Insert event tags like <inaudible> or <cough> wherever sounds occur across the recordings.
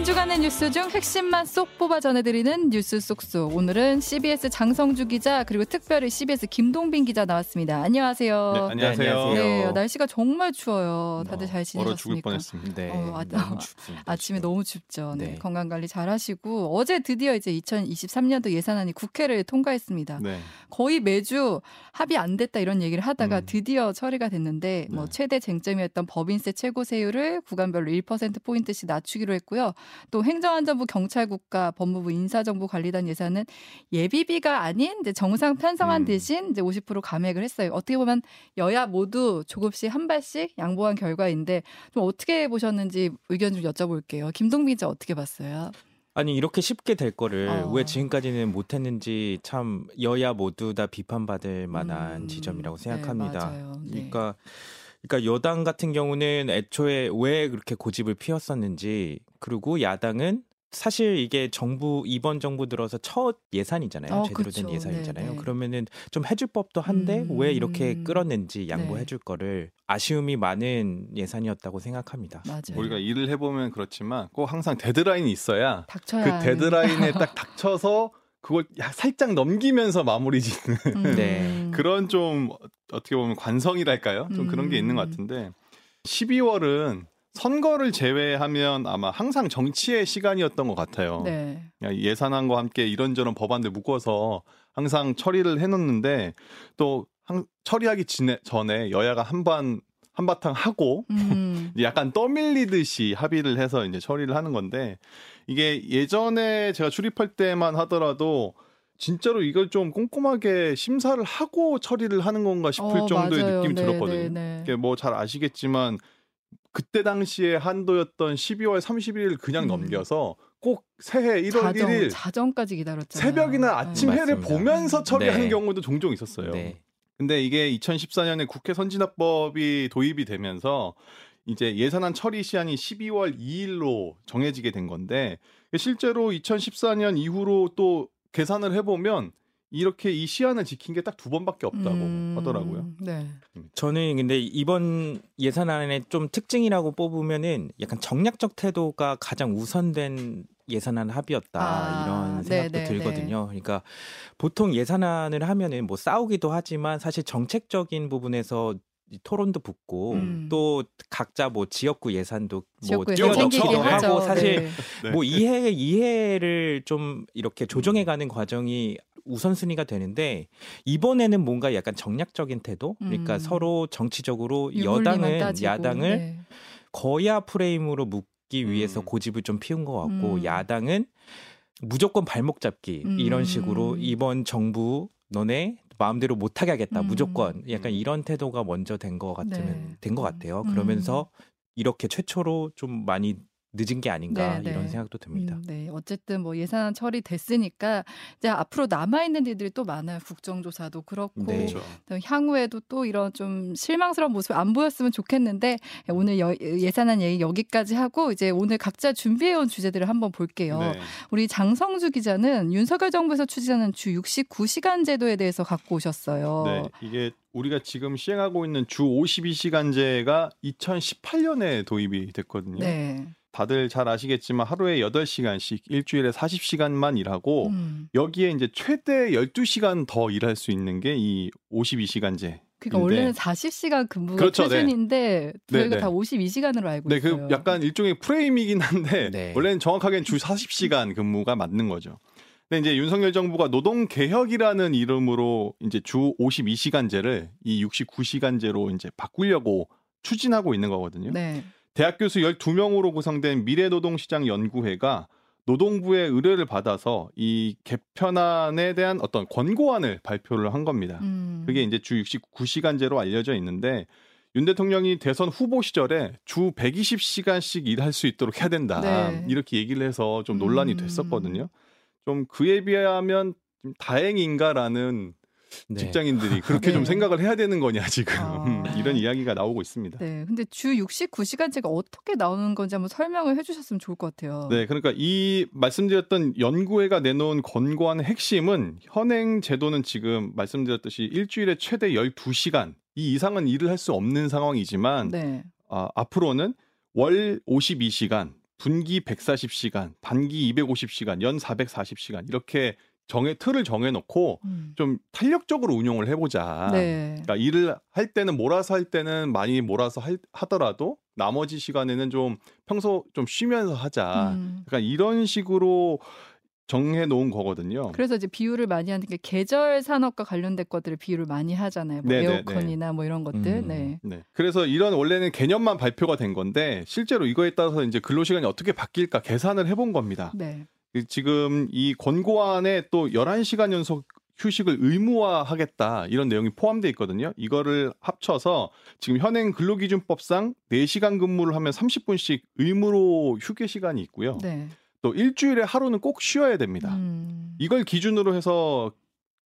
한 주간의 뉴스 중 핵심만 쏙 뽑아 전해드리는 뉴스 쏙쏙. 오늘은 CBS 장성주 기자 그리고 특별히 CBS 김동빈 기자 나왔습니다. 안녕하세요. 네, 안녕하세요. 네, 날씨가 정말 추워요. 다들 잘 얼어 죽을 지내셨습니까? 뻔했습니다. 네, 어, 아, 너무 춥습니다. 아침에. 너무 춥죠. 네, 네. 건강 관리 잘 하시고 어제 드디어 이제 2023년도 예산안이 국회를 통과했습니다. 네. 거의 매주 합의 안 됐다 이런 얘기를 하다가 음. 드디어 처리가 됐는데 뭐 네. 최대 쟁점이었던 법인세 최고 세율을 구간별로 1% 포인트씩 낮추기로 했고요. 또 행정안전부 경찰국가 법무부 인사정보관리단 예산은 예비비가 아닌 이제 정상 편성안 음. 대신 이제 50% 감액을 했어요. 어떻게 보면 여야 모두 조금씩 한 발씩 양보한 결과인데 좀 어떻게 보셨는지 의견 좀 여쭤볼게요. 김동빈 기자 어떻게 봤어요? 아니 이렇게 쉽게 될 거를 어. 왜 지금까지는 못했는지 참 여야 모두 다 비판받을 만한 음, 지점이라고 네, 생각합니다. 맞아요. 네. 그러니까 그러니까 여당 같은 경우는 애초에 왜 그렇게 고집을 피웠었는지 그리고 야당은 사실 이게 정부 이번 정부 들어서 첫 예산이잖아요. 어, 제대로 된 그렇죠. 예산이잖아요. 네, 네. 그러면은 좀 해줄 법도 한데 음. 왜 이렇게 끌었는지 네. 양보해줄 거를 아쉬움이 많은 예산이었다고 생각합니다. 맞아요. 우리가 일을 해보면 그렇지만 꼭 항상 데드라인이 있어야 닥쳐야 그. 데드라인에 <laughs> 딱 닥쳐서 그걸 야- 살짝 넘기면서 마무리 짓는 음. 네. 그런 좀 어떻게 보면 관성이랄까요? 좀 그런 게 있는 것 음. 같은데 12월은 선거를 제외하면 아마 항상 정치의 시간이었던 것 같아요. 네. 예산안과 함께 이런저런 법안들 묶어서 항상 처리를 해놓는데 또 항- 처리하기 전에 여야가 한반 한바탕 하고 음. <laughs> 약간 떠밀리듯이 합의를 해서 이제 처리를 하는 건데 이게 예전에 제가 출입할 때만 하더라도 진짜로 이걸 좀 꼼꼼하게 심사를 하고 처리를 하는 건가 싶을 어, 정도의 맞아요. 느낌이 네, 들었거든요. 네, 이게 뭐잘 아시겠지만 그때 당시에 한도였던 12월 31일 그냥 음. 넘겨서 꼭 새해 1월 자정, 1일 자정까지 기다렸잖아요. 새벽이나 아침 네. 해를 맞습니다. 보면서 처리하는 네. 경우도 종종 있었어요. 네. 근데 이게 2014년에 국회 선진화법이 도입이 되면서 이제 예산안 처리 시한이 12월 2일로 정해지게 된 건데 실제로 2014년 이후로 또 계산을 해보면 이렇게 이 시한을 지킨 게 딱 두 번밖에 없다고 음, 하더라고요. 네. 저는 근데 이번 예산안의 좀 특징이라고 뽑으면은 약간 정략적 태도가 가장 우선된 예산안 합의였다 아, 이런 생각도 네, 네, 들거든요. 그러니까 보통 예산안을 하면은 뭐 싸우기도 하지만 사실 정책적인 부분에서 이 토론도 붙고 음. 또 각자 뭐 지역구 예산도 뭐 뛰어넘기도 하고. 사실 네. 네. 뭐 이해 이해를 좀 이렇게 조정해가는 과정이 우선순위가 되는데 이번에는 뭔가 약간 정략적인 태도, 그러니까 음. 서로 정치적으로 여당은 따지고, 야당을 네. 거야 프레임으로 묶기 위해서 음. 고집을 좀 피운 것 같고 음. 야당은 무조건 발목 잡기 음. 이런 식으로 이번 정부 너네 마음대로 못하게 하겠다 음. 무조건 약간 음. 이런 태도가 먼저 된 것 같으면 네. 된것 같아요. 음. 그러면서 이렇게 최초로 좀 많이 늦은 게 아닌가 네, 네. 이런 생각도 듭니다. 음, 네, 어쨌든 뭐 예산안 처리 됐으니까 이제 앞으로 남아 있는 일들이 또 많아요. 국정조사도 그렇고 네. 그렇죠. 또 향후에도 또 이런 좀 실망스러운 모습 안 보였으면 좋겠는데 오늘 여- 예산안 얘기 여기까지 하고 이제 오늘 각자 준비해온 주제들을 한번 볼게요. 네. 우리 장성주 기자는 윤석열 정부에서 추진하는 주 69시간 제도에 대해서 갖고 오셨어요. 네, 이게 우리가 지금 시행하고 있는 주 52시간제가 2018년에 도입이 됐거든요. 네. 다들 잘 아시겠지만 하루에 8시간씩 일주일에 40시간만 일하고 음. 여기에 이제 최대 12시간 더 일할 수 있는 게 이 52시간제. 그러니까 원래는 40시간 근무가 그렇죠, 네. 표준인데 저희가 네, 네. 다 52시간으로 알고 네, 있어요. 그 약간 일종의 프레임이긴 한데 네. 원래는 정확하게는 주 40시간 근무가 맞는 거죠. 근데 이제 윤석열 정부가 노동 개혁이라는 이름으로 이제 주 52시간제를 이 69시간제로 이제 바꾸려고 추진하고 있는 거거든요. 네. 대학 교수 12명으로 구성된 미래노동시장 연구회가 노동부의 의뢰를 받아서 이 개편안에 대한 어떤 권고안을 발표를 한 겁니다. 음. 그게 이제 주 69시간제로 알려져 있는데 윤 대통령이 대선 후보 시절에 주 120시간씩 일할 수 있도록 해야 된다. 네. 이렇게 얘기를 해서 좀 논란이 음. 됐었거든요. 좀 그에 비하면 좀 다행인가라는 네. 직장인들이 그렇게 네. 좀 생각을 해야 되는 거냐 지금 아. 이런 이야기가 나오고 있습니다. 네. 근데 주 69시간제가 어떻게 나오는 건지 한번 설명을 해 주셨으면 좋을 것 같아요. 네, 그러니까 이 말씀드렸던 연구회가 내놓은 권고안의 핵심은 현행 제도는 지금 말씀드렸듯이 일주일에 최대 12시간 이 이상은 일을 할 수 없는 상황이지만 네. 아, 앞으로는 월 52시간 분기 140시간, 반기 250시간, 연 440시간 이렇게 정해 틀을 정해 놓고 음. 좀 탄력적으로 운용을 해 보자. 네. 그러니까 일을 할 때는 몰아서 할 때는 많이 몰아서 할- 하더라도 나머지 시간에는 좀 평소 좀 쉬면서 하자. 음. 약간 이런 식으로 정해 놓은 거거든요. 그래서 이제 비유를 많이 하는 게 계절 산업과 관련된 것들을 비유를 많이 하잖아요. 뭐 네, 네, 에어컨이나 뭐 이런 것들. 음. 네. 네. 그래서 이런 원래는 개념만 발표가 된 건데 실제로 이거에 따라서 이제 근로 시간이 어떻게 바뀔까 계산을 해본 겁니다. 네. 그 지금 이 권고안에 또 11시간 연속 휴식을 의무화하겠다 이런 내용이 포함되어 있거든요. 이거를 합쳐서 지금 현행 근로기준법상 4시간 근무를 하면 30분씩 의무로 휴게 시간이 있고요. 네. 또 일주일에 하루는 꼭 쉬어야 됩니다. 음. 이걸 기준으로 해서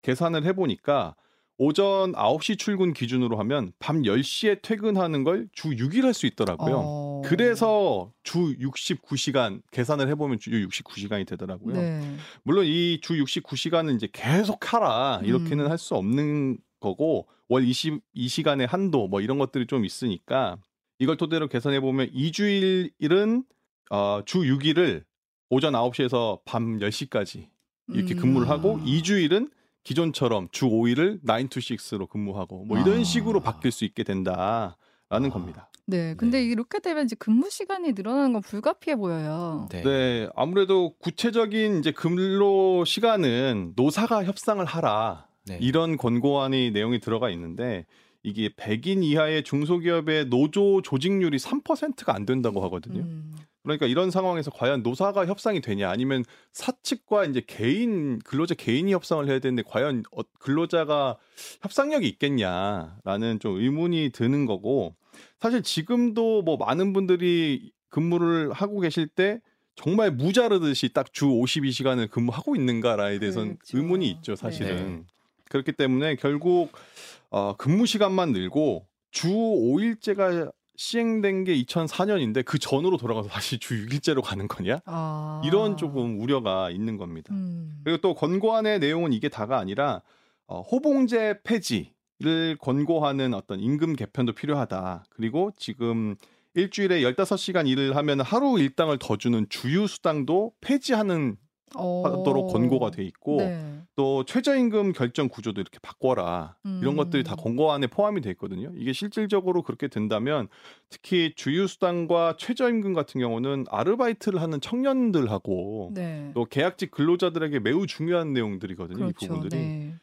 계산을 해보니까 오전 9시 출근 기준으로 하면 밤 10시에 퇴근하는 걸 주 6일 할 수 있더라고요. 어. 그래서 주 69시간 계산을 해보면 주 69시간이 되더라고요. 네. 물론 이 주 69시간은 이제 계속 하라 이렇게는 음. 할수 없는 거고 월 22시간의 한도 뭐 이런 것들이 좀 있으니까 이걸 토대로 계산해 보면 2주일은 어, 주 6일을 오전 9시에서 밤 10시까지 이렇게 음. 근무를 하고 2주일은 기존처럼 주 5일을 9 to 6로 근무하고 뭐 이런 아. 식으로 바뀔 수 있게 된다라는 아. 겁니다. 네. 근데 네. 이렇게 되면 이제 근무 시간이 늘어나는 건 불가피해 보여요. 네. 네, 아무래도 구체적인 이제 근로 시간은 노사가 협상을 하라. 네. 이런 권고안이 내용이 들어가 있는데 이게 100인 이하의 중소기업의 노조 조직률이 3%가 안 된다고 하거든요. 음. 그러니까 이런 상황에서 과연 노사가 협상이 되냐 아니면 사측과 이제 개인 근로자 개인이 협상을 해야 되는데 과연 어- 근로자가 협상력이 있겠냐라는 좀 의문이 드는 거고 사실 지금도 뭐 많은 분들이 근무를 하고 계실 때 정말 무자르듯이 딱 주 52시간을 근무하고 있는가라에 대해서는 그렇죠. 의문이 있죠, 사실은. 네. 그렇기 때문에 결국 어, 근무 시간만 늘고 주 5일제가 시행된 게 2004년인데 그 전으로 돌아가서 <laughs> 다시 주 6일제로 가는 거냐? 아. 이런 조금 우려가 있는 겁니다. 음. 그리고 또 권고안의 내용은 이게 다가 아니라 어, 호봉제 폐지 를 권고하는 어떤 임금 개편도 필요하다. 그리고 지금 일주일에 15시간 일을 하면 하루 일당을 더 주는 주유 수당도 폐지하는 하도록 어. 권고가 돼 있고 네. 또 최저임금 결정 구조도 이렇게 바꿔라 이런 음. 것들이 다 권고안에 포함이 돼 있거든요. 이게 실질적으로 그렇게 된다면 특히 주유수당과 최저임금 같은 경우는 아르바이트를 하는 청년들하고 네. 또 계약직 근로자들에게 매우 중요한 내용들이거든요. 이 그렇죠. 부분들이 네.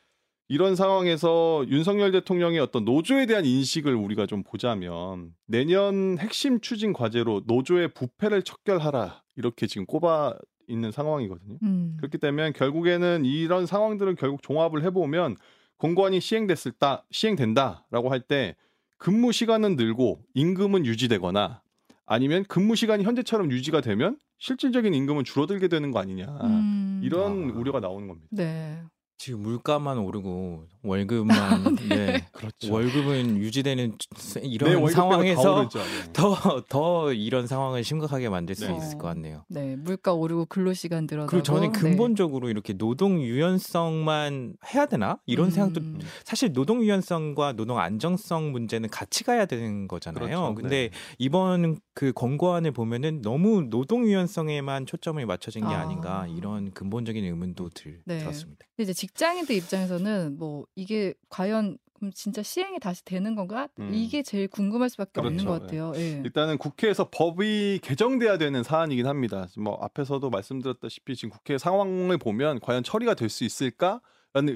이런 상황에서 윤석열 대통령의 어떤 노조에 대한 인식을 우리가 좀 보자면 내년 핵심 추진 과제로 노조의 부패를 척결하라 이렇게 지금 꼽아 있는 상황이거든요. 음. 그렇기 때문에 결국에는 이런 상황들을 결국 종합을 해보면 공고안이 시행됐을 다 시행된다라고 할 때 근무 시간은 늘고 임금은 유지되거나 아니면 근무 시간이 현재처럼 유지가 되면 실질적인 임금은 줄어들게 되는 거 아니냐 음. 이런 아. 우려가 나오는 겁니다. 네. 지금 물가만 오르고 월급만 네. 그렇죠. 월급은 유지되는 이런 다 상황에서. 네. <laughs> 더더 이런 상황을 심각하게 만들 수 네. 있을 것 같네요. 네. 물가 오르고 근로 시간 늘어나고 그리고 저는 네. 근본적으로 이렇게 노동 유연성만 해야 되나 이런 생각도 음. 사실 노동 유연성과 노동 안정성 문제는 같이 가야 되는 거잖아요. 그렇죠. 근데 네. 이번 그 권고안을 보면은 너무 노동 유연성에만 초점을 맞춰진 게 아. 아. 닌가 이런 근본적인 의문도 들, 네. 들었습니다. 근데 이제 직장인들 입장에서는 뭐 이게 과연 그럼 진짜 시행이 다시 되는 건가? 음. 이게 제일 궁금할 수밖에 없는 그렇죠. 것 같아요. 예. 일단은 국회에서 법이 개정돼야 되는 사안이긴 합니다. 뭐 앞에서도 말씀드렸다시피 지금 국회 상황을 보면 과연 처리가 될 수 있을까라는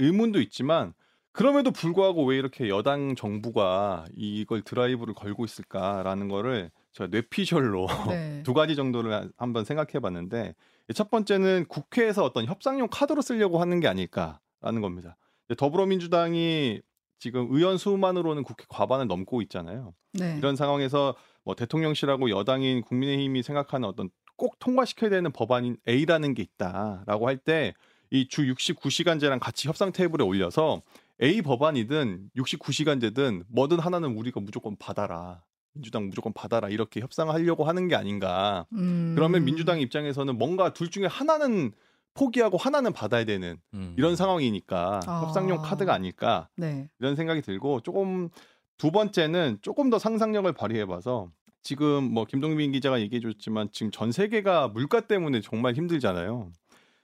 의문도 있지만 그럼에도 불구하고 왜 이렇게 여당 정부가 이걸 드라이브를 걸고 있을까라는 거를 제가 뇌피셜로 네. <laughs> 두 가지 정도를 한번 생각해 봤는데 첫 번째는 국회에서 어떤 협상용 카드로 쓰려고 하는 게 아닐까라는 겁니다. 더불어민주당이 지금 의원 수만으로는 국회 과반을 넘고 있잖아요. 네. 이런 상황에서 뭐 대통령실하고 여당인 국민의힘이 생각하는 어떤 꼭 통과시켜야 되는 법안인 A라는 게 있다라고 할 때 이 주 69시간제랑 같이 협상 테이블에 올려서 A 법안이든 69시간제든 뭐든 하나는 우리가 무조건 받아라. 민주당 무조건 받아라. 이렇게 협상하려고 하는 게 아닌가. 음. 그러면 민주당 입장에서는 뭔가 둘 중에 하나는 포기하고 하나는 받아야 되는 음. 이런 상황이니까 아. 협상용 카드가 아닐까 네. 이런 생각이 들고 조금 두 번째는 조금 더 상상력을 발휘해봐서 지금 뭐 김동빈 기자가 얘기해 줬지만 지금 전 세계가 물가 때문에 정말 힘들잖아요.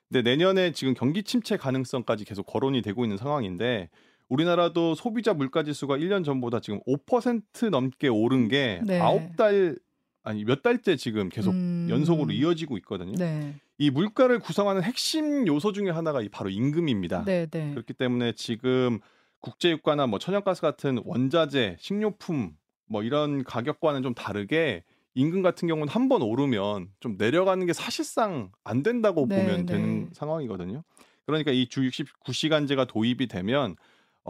근데 내년에 지금 경기 침체 가능성까지 계속 거론이 되고 있는 상황인데 우리나라도 소비자 물가 지수가 1년 전보다 지금 5% 넘게 오른 게 네. 아홉 달 아니 몇 달째 지금 계속 음. 연속으로 이어지고 있거든요. 네. 이 물가를 구성하는 핵심 요소 중에 하나가 이 바로 임금입니다. 네, 네. 그렇기 때문에 지금 국제유가나 뭐 천연가스 같은 원자재, 식료품 뭐 이런 가격과는 좀 다르게 임금 같은 경우는 한 번 오르면 좀 내려가는 게 사실상 안 된다고 네, 보면 네. 되는 상황이거든요. 그러니까 이 주 69시간제가 도입이 되면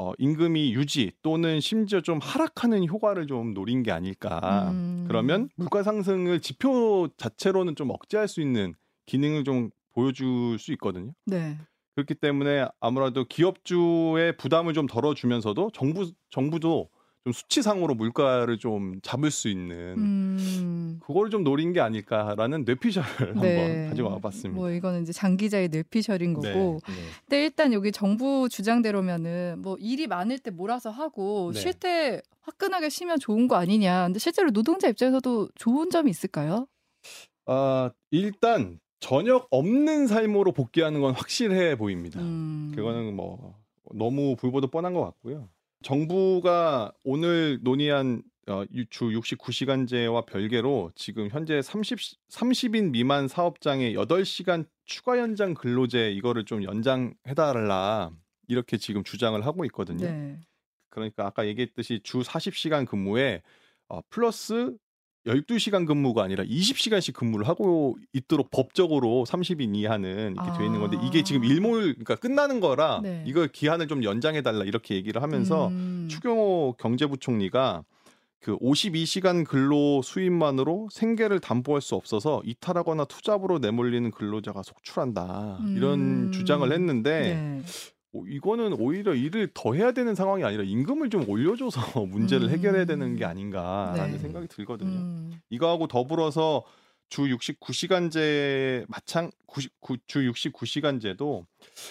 어, 임금이 유지 또는 심지어 좀 하락하는 효과를 좀 노린 게 아닐까. 음. 그러면 물가 상승을 지표 자체로는 좀 억제할 수 있는 기능을 좀 보여줄 수 있거든요. 네. 그렇기 때문에 아무래도 기업주의 부담을 좀 덜어주면서도 정부 정부도 좀 수치상으로 물가를 좀 잡을 수 있는 음. 그거를 좀 노린 게 아닐까라는 뇌피셜을 네. 한번 가지고 와봤습니다. 뭐 이거는 이제 장 기자의 뇌피셜인 네. 거고. 네. 근데 일단 여기 정부 주장대로면은 뭐 일이 많을 때 몰아서 하고 네. 쉴때 화끈하게 쉬면 좋은 거 아니냐. 근데 실제로 노동자 입장에서도 좋은 점이 있을까요? 아 일단 저녁 없는 삶으로 복귀하는 건 확실해 보입니다. 음. 그거는 뭐 너무 불보듯 뻔한 것 같고요. 정부가 오늘 논의한 어, 유- 주 69시간제와 별개로 지금 현재 30 30인 미만 사업장에 8시간 추가 연장 근로제 이거를 좀 연장해달라 이렇게 지금 주장을 하고 있거든요. 네. 그러니까 아까 얘기했듯이 주 40시간 근무에 어, 플러스 12시간 근무가 아니라 20시간씩 근무를 하고 있도록 법적으로 30인 이하는 이렇게 돼 있는 건데 이게 지금 아. 일몰 그러니까 끝나는 거라 네. 이걸 기한을 좀 연장해 달라 이렇게 얘기를 하면서 음. 추경호 경제부총리가 그 52시간 근로 수입만으로 생계를 담보할 수 없어서 이탈하거나 투잡으로 내몰리는 근로자가 속출한다 이런 음. 주장을 했는데 네. 어, 이거는 오히려 일을 더 해야 되는 상황이 아니라 임금을 좀 올려줘서 <laughs> 문제를 음. 해결해야 되는 게 아닌가라는 네. 생각이 들거든요. 음. 이거하고 더불어서 주 69시간제 마찬 99, 주 69시간제도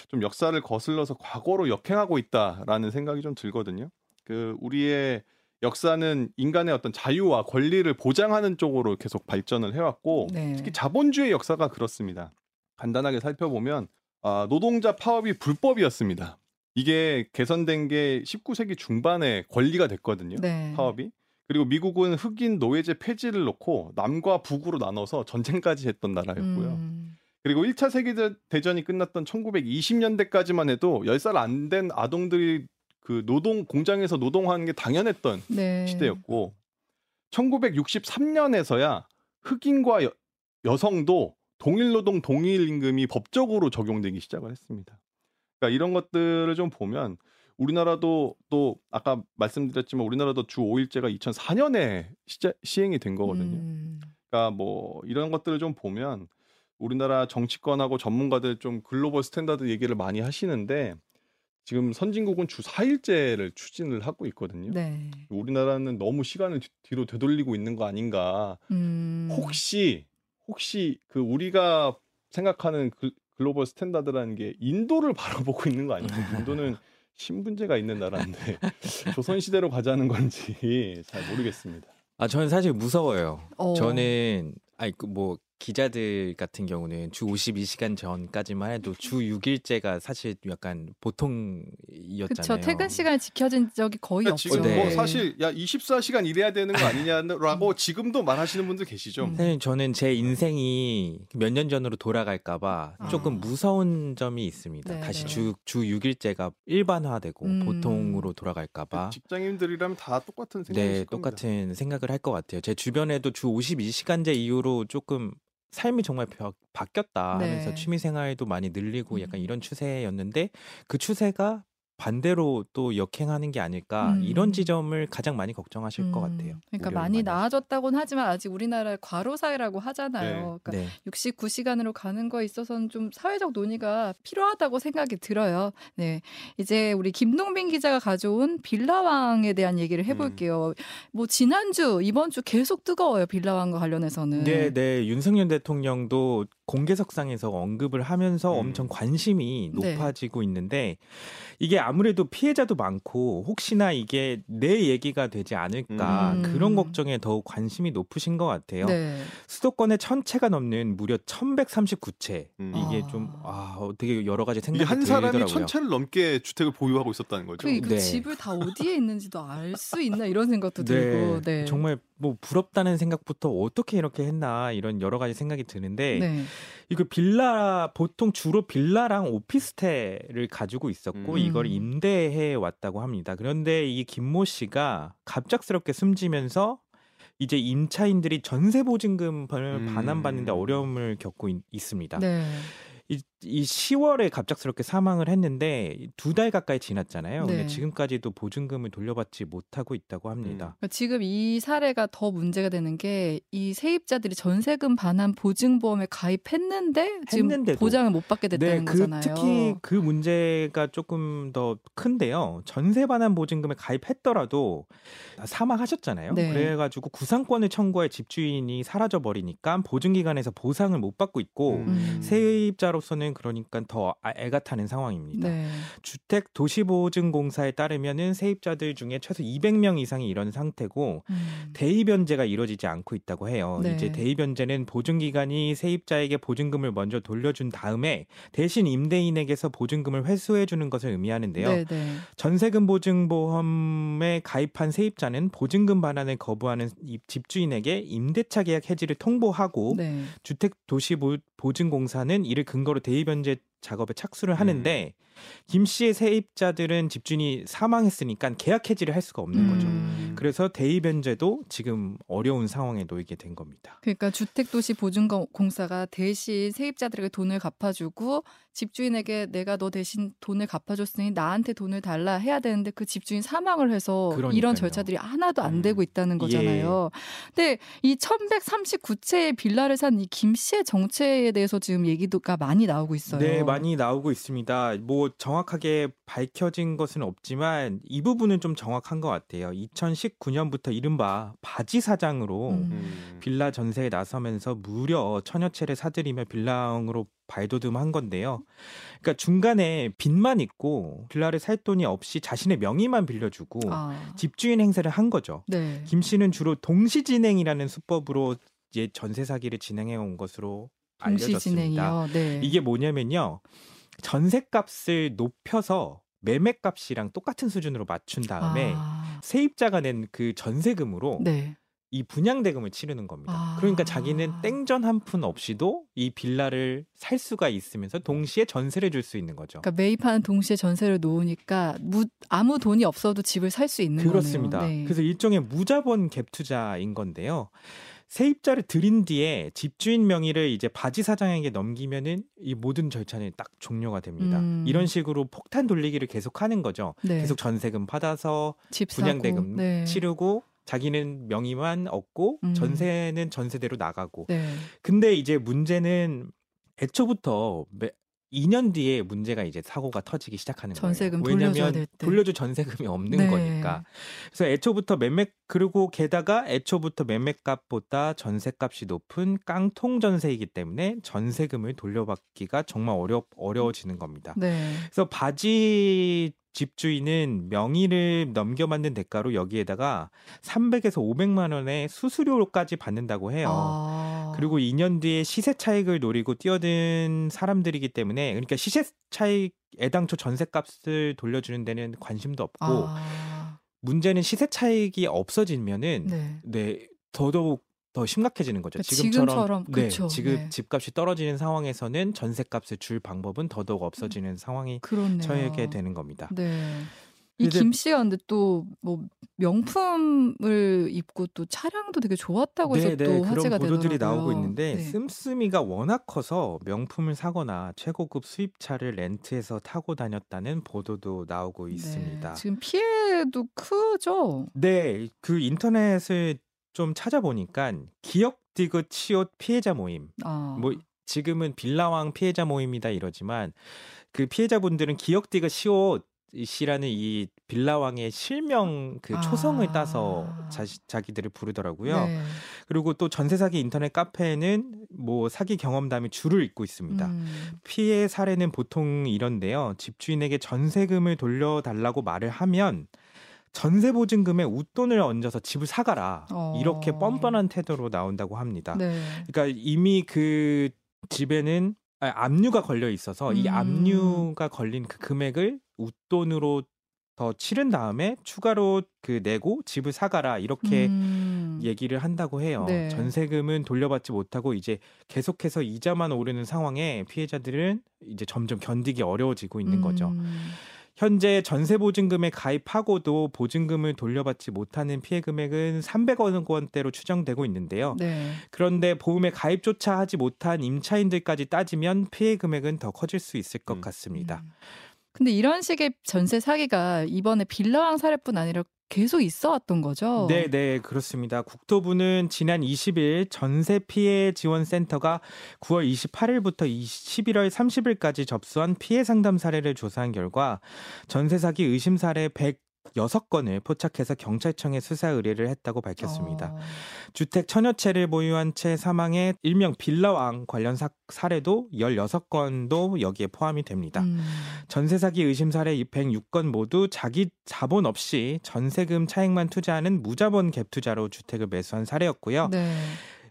좀 역사를 거슬러서 과거로 역행하고 있다라는 생각이 좀 들거든요. 그 우리의 역사는 인간의 어떤 자유와 권리를 보장하는 쪽으로 계속 발전을 해왔고 네. 특히 자본주의 역사가 그렇습니다. 간단하게 살펴보면 아, 노동자 파업이 불법이었습니다. 이게 개선된 게 19세기 중반에 권리가 됐거든요. 네. 파업이. 그리고 미국은 흑인 노예제 폐지를 놓고 남과 북으로 나눠서 전쟁까지 했던 나라였고요. 음. 그리고 1차 세계대전이 끝났던 1920년대까지만 해도 10살 안 된 아동들이 그 노동 공장에서 노동하는 게 당연했던 네. 시대였고 1963년에서야 흑인과 여, 여성도 동일 노동 동일 임금이 법적으로 적용되기 시작을 했습니다. 그러니까 이런 것들을 좀 보면 우리나라도 또 아까 말씀드렸지만 우리나라도 주 5일제가 2004년에 시자, 시행이 된 거거든요. 음. 그러니까 뭐 이런 것들을 좀 보면 우리나라 정치권하고 전문가들 좀 global standard 얘기를 많이 하시는데 지금 선진국은 주 4일제를 추진을 하고 있거든요. 네. 우리나라는 너무 시간을 뒤- 뒤로 되돌리고 있는 거 아닌가. 음. 혹시 혹시 그 우리가 생각하는 그 글로벌 스탠다드라는 게 인도를 <laughs> 바라보고 있는 거 아닌가? 인도는 <laughs> 신분제가 있는 나라인데 <laughs> 조선 시대로 가자는 건지 잘 모르겠습니다. 아 저는 사실 무서워요. 어. 저는 아니 그뭐 기자들 같은 경우는 주 52시간 전까지만 해도 주 6일제가 사실 약간 보통이었잖아요. 그쵸. 퇴근 시간이 지켜진 적이 거의 그러니까 없죠. 지금 네. 뭐 사실 야 24시간 일해야 되는 거 아니냐라고 지금도 말하시는 분들 계시죠. 음. 사실 저는 제 인생이 몇 년 전으로 돌아갈까봐 아. 조금 무서운 점이 있습니다. 네, 다시 네. 주, 주 6일제가 일반화되고 음. 보통으로 돌아갈까 봐. 직장인들이라면 다 똑같은 생각이실 네, 겁니다. 똑같은 생각을 할 것 같아요. 제 주변에도 주 52시간제 이후로 조금 삶이 정말 바, 바뀌었다 네. 하면서 취미 생활도 많이 늘리고 음. 약간 이런 추세였는데 그 추세가 반대로 또 역행하는 게 아닐까 음. 이런 지점을 가장 많이 걱정하실 것 음. 같아요. 그러니까 우려를 많이. 나아졌다고는 하지만 아직 우리나라 과로 사회라고 하잖아요. 네. 그러니까 네. 69시간으로 가는 거에 있어서는 좀 사회적 논의가 필요하다고 생각이 들어요. 네. 이제 우리 김동빈 기자가 가져온 빌라왕에 대한 얘기를 해볼게요. 뭐 지난주, 이번 주 계속 뜨거워요. 빌라왕과 관련해서는. 네, 네. 윤석열 대통령도 공개석상에서 언급을 하면서 음. 엄청 관심이 네. 높아지고 있는데 이게 아무래도 피해자도 많고 혹시나 이게 내 얘기가 되지 않을까 음. 그런 걱정에 더욱 관심이 높으신 것 같아요. 네. 수도권에 천 채가 넘는 무려 1,139채. 음. 이게 아. 좀 아, 되게 여러 가지 생각이 한 사람이 들더라고요. 천 채를 넘게 주택을 보유하고 있었다는 거죠. 그, 그 네. 집을 다 어디에 있는지도 알 수 있나 이런 생각도 들고. 네. 정말 뭐 부럽다는 생각부터 어떻게 이렇게 했나 이런 여러 가지 생각이 드는데 네. 이거 빌라 보통 주로 빌라랑 오피스텔을 가지고 있었고 음. 이걸 임대해 왔다고 합니다. 그런데 이 김모 씨가 갑작스럽게 숨지면서 이제 임차인들이 전세 보증금을 음. 반환받는데 어려움을 겪고 있, 습니다 네. 이, 이 10월에 갑작스럽게 사망을 했는데 두 달 가까이 지났잖아요. 네. 근데 지금까지도 보증금을 돌려받지 못하고 있다고 합니다. 그러니까 지금 이 사례가 더 문제가 되는 게 이 세입자들이 전세금 반환 보증보험에 가입했는데 지금 했는데도. 보장을 못 받게 됐다는 그 거잖아요. 특히 그 문제가 조금 더 큰데요. 전세 반환 보증금에 가입했더라도 사망하셨잖아요. 네. 그래가지고 구상권을 청구할 집주인이 사라져 버리니까 보증기관에서 보상을 못 받고 있고 음. 세입자로서는 그러니까 더 아- 애가 타는 상황입니다. 네. 주택 도시보증공사에 따르면은 세입자들 중에 최소 200명 이상이 이런 상태고 음. 대의 변제가 이루어지지 않고 있다고 해요. 네. 이제 대의 변제는 보증기관이 세입자에게 보증금을 먼저 돌려준 다음에 대신 임대인에게서 보증금을 회수해 주는 것을 의미하는데요. 네, 네. 전세금 보증보험에 가입한 세입자는 보증금 반환을 거부하는 이 집주인에게 임대차 계약 해지를 통보하고 네. 주택 도시 보- 보증공사는 이를 근거로 대의 변제 작업에 착수를 하는데 김 씨의 세입자들은 집주인이 사망했으니까 계약 해지를 할 수가 없는 거죠. 음. 그래서 대의 변제도 지금 어려운 상황에 놓이게 된 겁니다. 그러니까 주택도시 보증공사가 대신 세입자들에게 돈을 갚아주고 집주인에게 내가 너 대신 돈을 갚아줬으니 나한테 돈을 달라 해야 되는데 그 집주인 사망을 해서 그러니까요. 이런 절차들이 하나도 안 음. 되고 있다는 거잖아요. 근데 이 1139채의 빌라를 산 이 김 씨의 정체에 대해서 지금 얘기가 많이 나오고 있어요. 네, 많이 나오고 있습니다. 뭐 정확하게 밝혀진 것은 없지만 이 부분은 좀 정확한 것 같아요. 2019년부터 이른바 바지 사장으로 음. 음. 빌라 전세에 나서면서 무려 천여 채를 사들이며 빌라왕으로 발돋움한 건데요. 그러니까 중간에 빚만 있고 빌라를 살 돈이 없이 자신의 명의만 빌려주고 아. 집주인 행세를 한 거죠. 네. 김 씨는 주로 동시 진행이라는 수법으로 이제 전세 사기를 진행해 온 것으로 동시 알려졌습니다. 진행이요. 네. 이게 뭐냐면요. 전세값을 높여서 매매값이랑 똑같은 수준으로 맞춘 다음에 아. 세입자가 낸 그 전세금으로 네. 이 분양대금을 치르는 겁니다. 아. 그러니까 자기는 땡전 한 푼 없이도 이 빌라를 살 수가 있으면서 동시에 전세를 줄 수 있는 거죠. 그러니까 매입하는 동시에 전세를 놓으니까 무, 아무 돈이 없어도 집을 살 수 있는 그렇습니다. 거네요. 네. 그래서 일종의 무자본 갭 투자인 건데요. 세입자를 들인 뒤에 집주인 명의를 이제 바지 사장에게 넘기면은 이 모든 절차는 딱 종료가 됩니다. 음. 이런 식으로 폭탄 돌리기를 계속하는 거죠. 네. 계속 전세금 받아서 분양대금 네. 치르고 자기는 명의만 얻고 음. 전세는 전세대로 나가고. 네. 근데 이제 문제는 애초부터 매, 2년 뒤에 문제가 이제 사고가 터지기 시작하는 전세금 거예요. 왜냐하면. 돌려줄 전세금이 없는 네. 거니까. 그래서 애초부터 매매 그리고 게다가 애초부터 매매값보다 전세값이 높은 깡통 전세이기 때문에 전세금을 돌려받기가 정말 어려 어려워지는 겁니다. 네. 그래서 바지 집주인은 명의를 넘겨받는 대가로 여기에다가 300에서 500만 원의 수수료까지 받는다고 해요. 아. 그리고 2년 뒤에 시세 차익을 노리고 뛰어든 사람들이기 때문에 그러니까 시세 차익 애당초 전세값을 돌려주는 데는 관심도 없고 아. 문제는 시세 차익이 없어지면은 네. 네 더더욱 더 심각해지는 거죠. 그러니까 지금처럼, 지금처럼, 네, 그쵸, 지금 네. 집값이 떨어지는 상황에서는 전세값을 줄 방법은 더더욱 없어지는 상황이 그렇네요. 처하게 되는 겁니다. 네. 이 이제- 김 씨가 근데 또 뭐 명품을 입고 또 차량도 되게 좋았다고 해서 네, 네, 또 화제가 그런 보도들이 되더라고요. 나오고 있는데 네. 씀씀이가 워낙 커서 명품을 사거나 최고급 수입차를 렌트해서 타고 다녔다는 보도도 나오고 있습니다. 네. 지금 피해도 크죠. 네, 그 인터넷을 좀 찾아보니까 기억 디귿 치옷 피해자 모임. 아. 뭐 지금은 빌라왕 피해자 모임이다 이러지만 그 피해자분들은 기억 디귿 치옷 씨라는 이 빌라왕의 실명 그 초성을 아. 따서 자, 자기들을 부르더라고요. 네. 그리고 또 전세 사기 인터넷 카페에는 뭐 사기 경험담이 줄을 잇고 있습니다. 음. 피해 사례는 보통 이런데요. 집주인에게 전세금을 돌려달라고 말을 하면 전세 보증금에 웃돈을 얹어서 집을 사가라. 어. 이렇게 뻔뻔한 태도로 나온다고 합니다. 네. 그러니까 이미 그 집에는 아, 압류가 걸려 있어서 이 음. 압류가 걸린 그 금액을 웃돈으로 더 치른 다음에 추가로 그 내고 집을 사가라 이렇게 음. 얘기를 한다고 해요. 네. 전세금은 돌려받지 못하고 이제 계속해서 이자만 오르는 상황에 피해자들은 이제 점점 견디기 어려워지고 있는 거죠. 음. 현재 전세 보증금에 가입하고도 보증금을 돌려받지 못하는 피해 금액은 300억 원대로 추정되고 있는데요. 네. 그런데 보험에 가입조차 하지 못한 임차인들까지 따지면 피해 금액은 더 커질 수 있을 것 음. 같습니다. 음. 근데 이런 식의 전세 사기가 이번에 빌라왕 사례뿐 아니라 계속 있어 왔던 거죠. 네, 네, 그렇습니다. 국토부는 지난 20일 전세 피해 지원 센터가 9월 28일부터 11월 30일까지 접수한 피해 상담 사례를 조사한 결과 전세 사기 의심 사례 106건을 포착해서 경찰청에 수사 의뢰를 했다고 밝혔습니다. 어. 주택 천여 채를 보유한 채 사망의 일명 빌라왕 관련 사, 사례도 16건도 여기에 포함이 됩니다. 음. 전세 사기 의심 사례 106건 모두 자기 자본 없이 전세금 차익만 투자하는 무자본 갭 투자로 주택을 매수한 사례였고요. 네.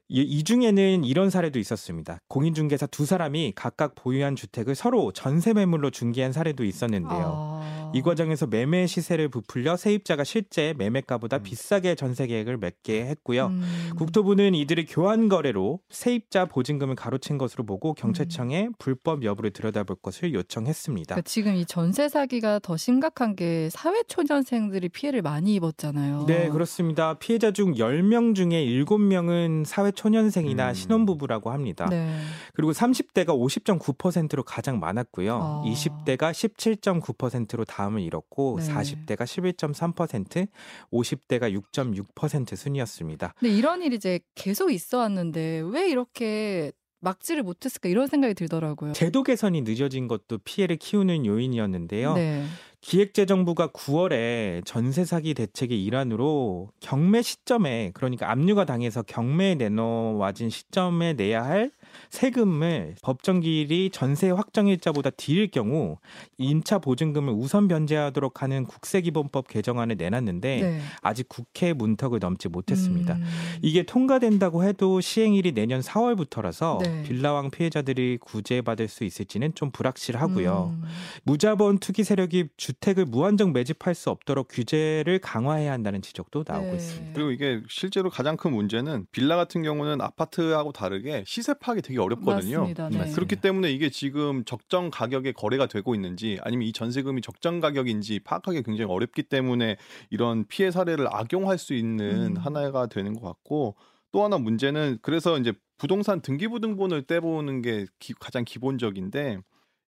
이, 이 중에는 이런 사례도 있었습니다. 공인중개사 두 사람이 각각 보유한 주택을 서로 전세 매물로 중개한 사례도 있었는데요. 아. 이 과정에서 매매 시세를 부풀려 세입자가 실제 매매가보다 음. 비싸게 전세 계획을 맺게 했고요. 음. 국토부는 이들의 교환 거래로 세입자 보증금을 가로챈 것으로 보고 경찰청에 불법 여부를 들여다볼 것을 요청했습니다. 그러니까 지금 이 전세 사기가 더 심각한 게 사회 초년생들이 피해를 많이 입었잖아요. 네, 그렇습니다. 피해자 중 10명 중에 7명은 사회 초년생이나 음. 신혼부부라고 합니다. 네. 그리고 30대가 50.9%로 가장 많았고요. 아. 20대가 17.9%로 다음을 이뤘고 네. 40대가 11.3%, 50대가 6.6% 순이었습니다. 근데 이런 일이 이제 계속 있어 왔는데 왜 이렇게 막지를 못했을까 이런 생각이 들더라고요. 제도 개선이 늦어진 것도 피해를 키우는 요인이었는데요. 네. 기획재정부가 9월에 전세 사기 대책의 일환으로 경매 시점에 그러니까 압류가 당해서 경매에 내놓아진 시점에 내야 할 세금을 법정기일이 전세 확정일자보다 뒤일 경우 임차 보증금을 우선 변제하도록 하는 국세기본법 개정안을 내놨는데 네. 아직 국회 문턱을 넘지 못했습니다. 음. 이게 통과된다고 해도 시행일이 내년 4월부터라서 네. 빌라왕 피해자들이 구제받을 수 있을지는 좀 불확실하고요. 음. 무자본 투기 세력이 주택을 무한정 매집할 수 없도록 규제를 강화해야 한다는 지적도 나오고 네. 있습니다. 그리고 이게 실제로 가장 큰 문제는 빌라 같은 경우는 아파트하고 다르게 시세 파 악이 되게 어렵거든요. 맞습니다. 네. 그렇기 때문에 이게 지금 적정 가격에 거래가 되고 있는지 아니면 이 전세금이 적정 가격인지 파악하기 굉장히 어렵기 때문에 이런 피해 사례를 악용할 수 있는 음. 하나가 되는 것 같고 또 하나 문제는 그래서 이제 부동산 등기부등본을 떼보는 게 기- 가장 기본적인데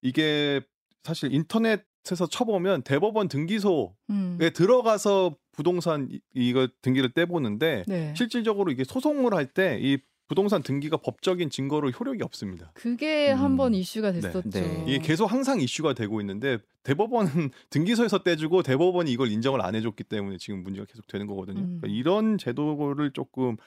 이게 사실 인터넷에서 쳐보면 대법원 등기소에 음. 들어가서 부동산 이- 이거 등기를 떼보는데 네. 실질적으로 이게 소송을 할 때 이 부동산 등기가 법적인 증거로 효력이 없습니다. 그게 음. 한번 이슈가 됐었죠. 네. 이게 계속 항상 이슈가 되고 있는데 대법원은 <laughs> 등기소에서 떼주고 대법원이 이걸 인정을 안 해줬기 때문에 지금 문제가 계속 되는 거거든요. 음. 그러니까 이런 제도를 조금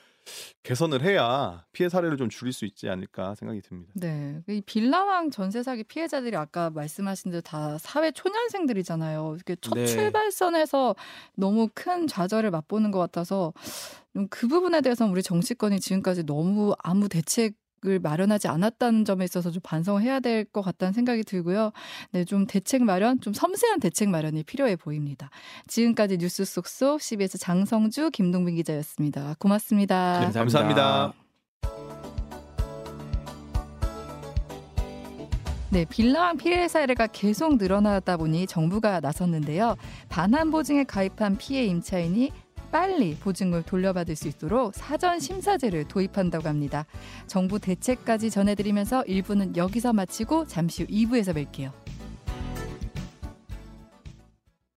개선을 해야 피해 사례를 좀 줄일 수 있지 않을까 생각이 듭니다. 네. 이 빌라왕 전세 사기 피해자들이 아까 말씀하신 대로 다 사회 초년생들이잖아요. 이게 첫 네. 출발선에서 너무 큰 좌절을 맛보는 것 같아서 좀그 부분에 대해서는 우리 정치권이 지금까지 너무 아무 대책 을 마련하지 않았다는 점에 있어서 좀 반성해야 될 것 같다는 생각이 들고요. 네, 좀 대책 마련, 좀 섬세한 대책 마련이 필요해 보입니다. 지금까지 뉴스 속속 CBS 장성주, 김동빈 기자였습니다. 고맙습니다. 네, 감사합니다. 네, 빌라왕 피해 사례가 계속 늘어나다 보니 정부가 나섰는데요. 반환 보증에 가입한 피해 임차인이 빨리 보증을 돌려받을 수 있도록 사전 심사제를 도입한다고 합니다. 정부 대책까지 전해드리면서 1부는 여기서 마치고 잠시 후 2부에서 뵐게요.